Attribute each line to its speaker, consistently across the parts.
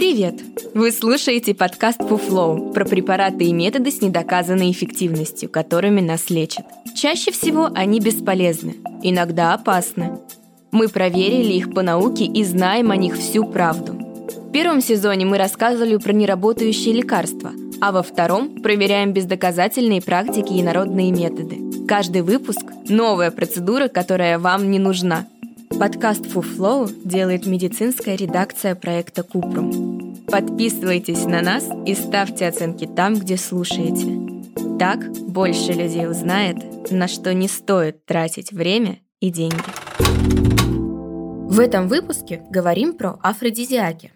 Speaker 1: Привет! Вы слушаете подкаст Фуфлоу про препараты и методы с недоказанной эффективностью, которыми нас лечат. Чаще всего они бесполезны, иногда опасны. Мы проверили их по науке и знаем о них всю правду. В первом сезоне мы рассказывали про неработающие лекарства, а во втором проверяем бездоказательные практики и народные методы. Каждый выпуск – новая процедура, которая вам не нужна. Подкаст Фуфлоу делает медицинская редакция проекта Купрум. Подписывайтесь на нас и ставьте оценки там, где слушаете. Так больше людей узнает, на что не стоит тратить время и деньги. В этом выпуске говорим про афродизиаки.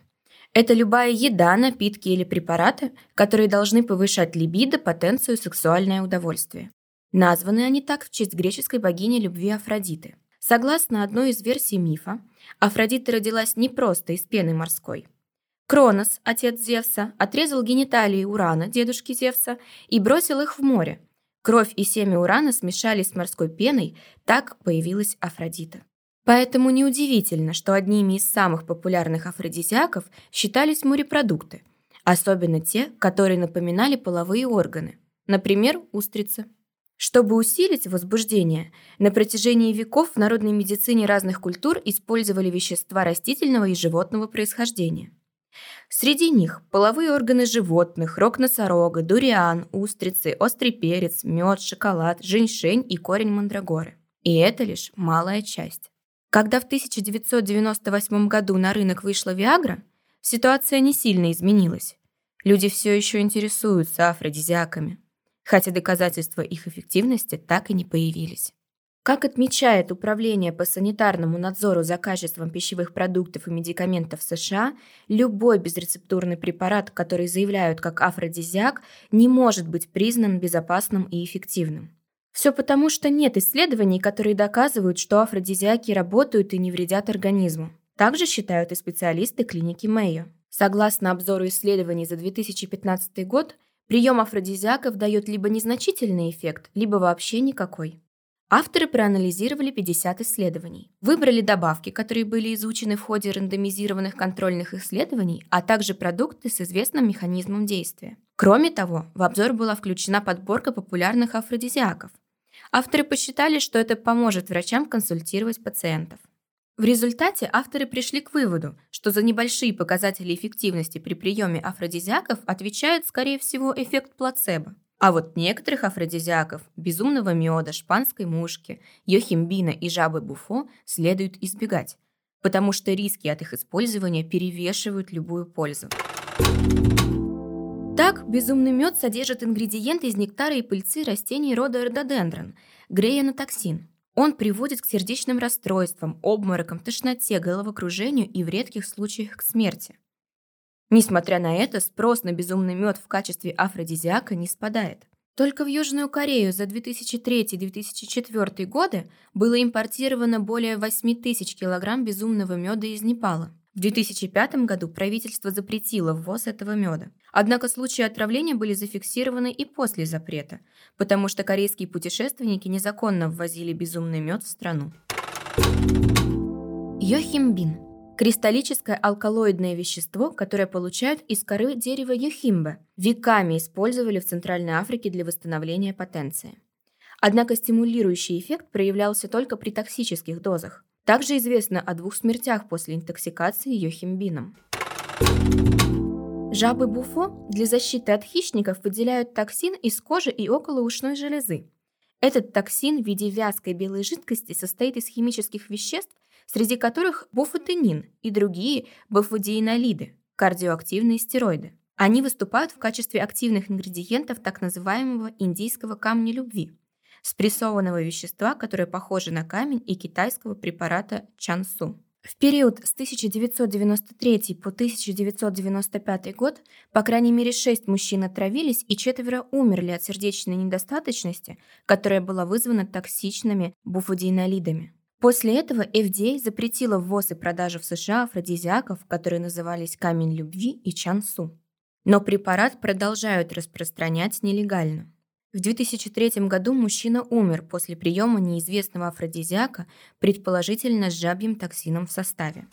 Speaker 1: Это любая еда, напитки или препараты, которые должны повышать либидо, потенцию, сексуальное удовольствие. Названы они так в честь греческой богини любви Афродиты. Согласно одной из версий мифа, Афродита родилась не просто из пены морской. Кронос, отец Зевса, отрезал гениталии Урана, дедушки Зевса, и бросил их в море. Кровь и семя Урана смешались с морской пеной, так появилась Афродита. Поэтому неудивительно, что одними из самых популярных афродизиаков считались морепродукты, особенно те, которые напоминали половые органы, например, устрицы. Чтобы усилить возбуждение, на протяжении веков в народной медицине разных культур использовали вещества растительного и животного происхождения. Среди них половые органы животных, рог носорога, дуриан, устрицы, острый перец, мед, шоколад, женьшень и корень мандрагоры. И это лишь малая часть. Когда в 1998 году на рынок вышла Виагра, ситуация не сильно изменилась. Люди все еще интересуются афродизиаками хотя доказательства их эффективности так и не появились. Как отмечает Управление по санитарному надзору за качеством пищевых продуктов и медикаментов США, любой безрецептурный препарат, который заявляют как афродизиак, не может быть признан безопасным и эффективным. Все потому, что нет исследований, которые доказывают, что афродизиаки работают и не вредят организму. Также считают и специалисты клиники Мэйо. Согласно обзору исследований за 2015 год, Прием афродизиаков дает либо незначительный эффект, либо вообще никакой. Авторы проанализировали 50 исследований, выбрали добавки, которые были изучены в ходе рандомизированных контрольных исследований, а также продукты с известным механизмом действия. Кроме того, в обзор была включена подборка популярных афродизиаков. Авторы посчитали, что это поможет врачам консультировать пациентов. В результате авторы пришли к выводу, что за небольшие показатели эффективности при приеме афродизиаков отвечает, скорее всего, эффект плацебо. А вот некоторых афродизиаков – безумного меда, шпанской мушки, йохимбина и жабы буфо – следует избегать, потому что риски от их использования перевешивают любую пользу. Так, безумный мед содержит ингредиенты из нектара и пыльцы растений рода рододендрон – греянотоксин – он приводит к сердечным расстройствам, обморокам, тошноте, головокружению и в редких случаях к смерти. Несмотря на это, спрос на безумный мед в качестве афродизиака не спадает. Только в Южную Корею за 2003-2004 годы было импортировано более 8 тысяч килограмм безумного меда из Непала. В 2005 году правительство запретило ввоз этого меда. Однако случаи отравления были зафиксированы и после запрета, потому что корейские путешественники незаконно ввозили безумный мед в страну. Йохимбин – кристаллическое алкалоидное вещество, которое получают из коры дерева йохимбе, веками использовали в Центральной Африке для восстановления потенции. Однако стимулирующий эффект проявлялся только при токсических дозах – также известно о двух смертях после интоксикации йохимбином. Жабы буфо для защиты от хищников выделяют токсин из кожи и околоушной железы. Этот токсин в виде вязкой белой жидкости состоит из химических веществ, среди которых буфотенин и другие буфодиенолиды, кардиоактивные стероиды. Они выступают в качестве активных ингредиентов так называемого индийского камня любви – спрессованного вещества, которое похоже на камень, и китайского препарата чансу. В период с 1993 по 1995 год по крайней мере шесть мужчин отравились и четверо умерли от сердечной недостаточности, которая была вызвана токсичными буфодиенолидами. После этого FDA запретила ввоз и продажу в США афродизиаков, которые назывались камень любви и чансу. Но препарат продолжают распространять нелегально. В 2003 году мужчина умер после приема неизвестного афродизиака, предположительно с жабьим токсином в составе.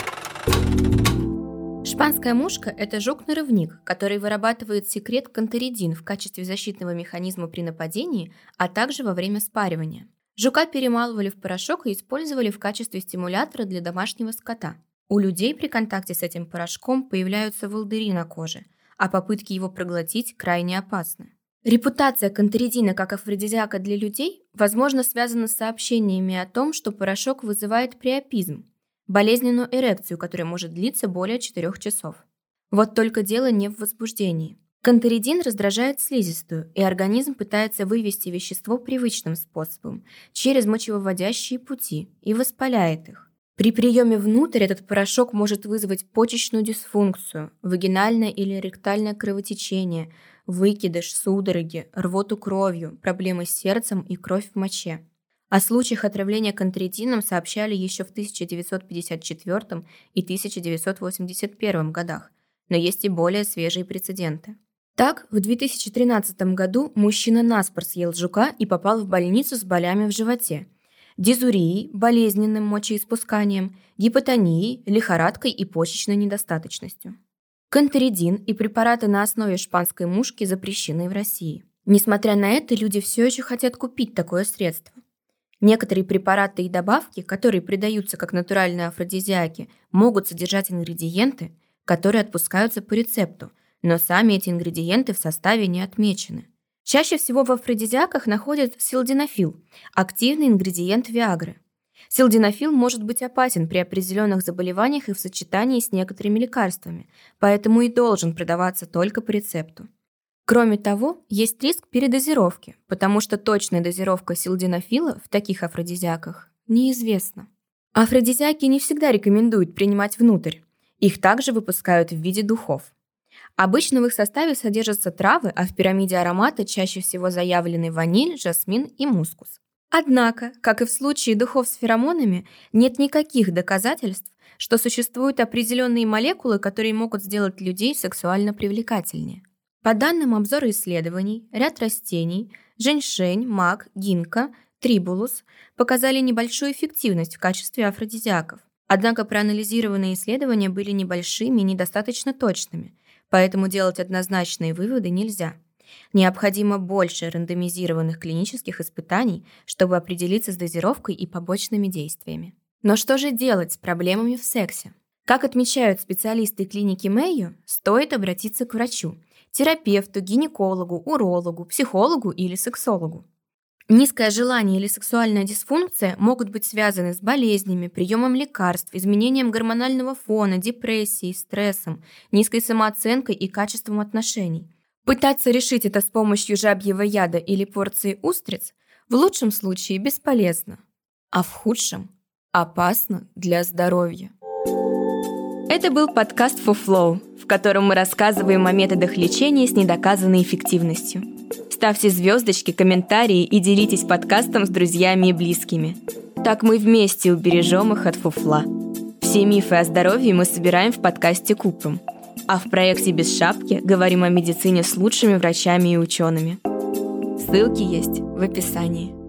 Speaker 1: Шпанская мушка – это жук-нарывник, который вырабатывает секрет кантеридин в качестве защитного механизма при нападении, а также во время спаривания. Жука перемалывали в порошок и использовали в качестве стимулятора для домашнего скота. У людей при контакте с этим порошком появляются волдыри на коже, а попытки его проглотить крайне опасны. Репутация кантеридина как афродизиака для людей, возможно, связана с сообщениями о том, что порошок вызывает приопизм, болезненную эрекцию, которая может длиться более 4 часов. Вот только дело не в возбуждении. Кантеридин раздражает слизистую, и организм пытается вывести вещество привычным способом, через мочевыводящие пути, и воспаляет их. При приеме внутрь этот порошок может вызвать почечную дисфункцию, вагинальное или ректальное кровотечение, выкидыш, судороги, рвоту кровью, проблемы с сердцем и кровь в моче. О случаях отравления контритином сообщали еще в 1954 и 1981 годах, но есть и более свежие прецеденты. Так, в 2013 году мужчина наспор съел жука и попал в больницу с болями в животе, дизурией, болезненным мочеиспусканием, гипотонией, лихорадкой и почечной недостаточностью. Кантеридин и препараты на основе шпанской мушки запрещены в России. Несмотря на это, люди все еще хотят купить такое средство. Некоторые препараты и добавки, которые придаются как натуральные афродизиаки, могут содержать ингредиенты, которые отпускаются по рецепту, но сами эти ингредиенты в составе не отмечены. Чаще всего в афродизиаках находят силденафил – активный ингредиент Виагры. Силденафил может быть опасен при определенных заболеваниях и в сочетании с некоторыми лекарствами, поэтому и должен продаваться только по рецепту. Кроме того, есть риск передозировки, потому что точная дозировка силденафила в таких афродизиаках неизвестна. Афродизиаки не всегда рекомендуют принимать внутрь. Их также выпускают в виде духов. Обычно в их составе содержатся травы, а в пирамиде аромата чаще всего заявлены ваниль, жасмин и мускус. Однако, как и в случае духов с феромонами, нет никаких доказательств, что существуют определенные молекулы, которые могут сделать людей сексуально привлекательнее. По данным обзора исследований, ряд растений – женьшень, мак, гинка, трибулус – показали небольшую эффективность в качестве афродизиаков. Однако проанализированные исследования были небольшими и недостаточно точными, поэтому делать однозначные выводы нельзя. Необходимо больше рандомизированных клинических испытаний, чтобы определиться с дозировкой и побочными действиями. Но что же делать с проблемами в сексе? Как отмечают специалисты клиники Мэйо, стоит обратиться к врачу – терапевту, гинекологу, урологу, психологу или сексологу. Низкое желание или сексуальная дисфункция могут быть связаны с болезнями, приемом лекарств, изменением гормонального фона, депрессией, стрессом, низкой самооценкой и качеством отношений. Пытаться решить это с помощью жабьего яда или порции устриц в лучшем случае бесполезно, а в худшем опасно для здоровья. Это был подкаст For в котором мы рассказываем о методах лечения с недоказанной эффективностью. Ставьте звездочки, комментарии и делитесь подкастом с друзьями и близкими. Так мы вместе убережем их от фуфла. Все мифы о здоровье мы собираем в подкасте Купрум. А в проекте «Без шапки» говорим о медицине с лучшими врачами и учеными. Ссылки есть в описании.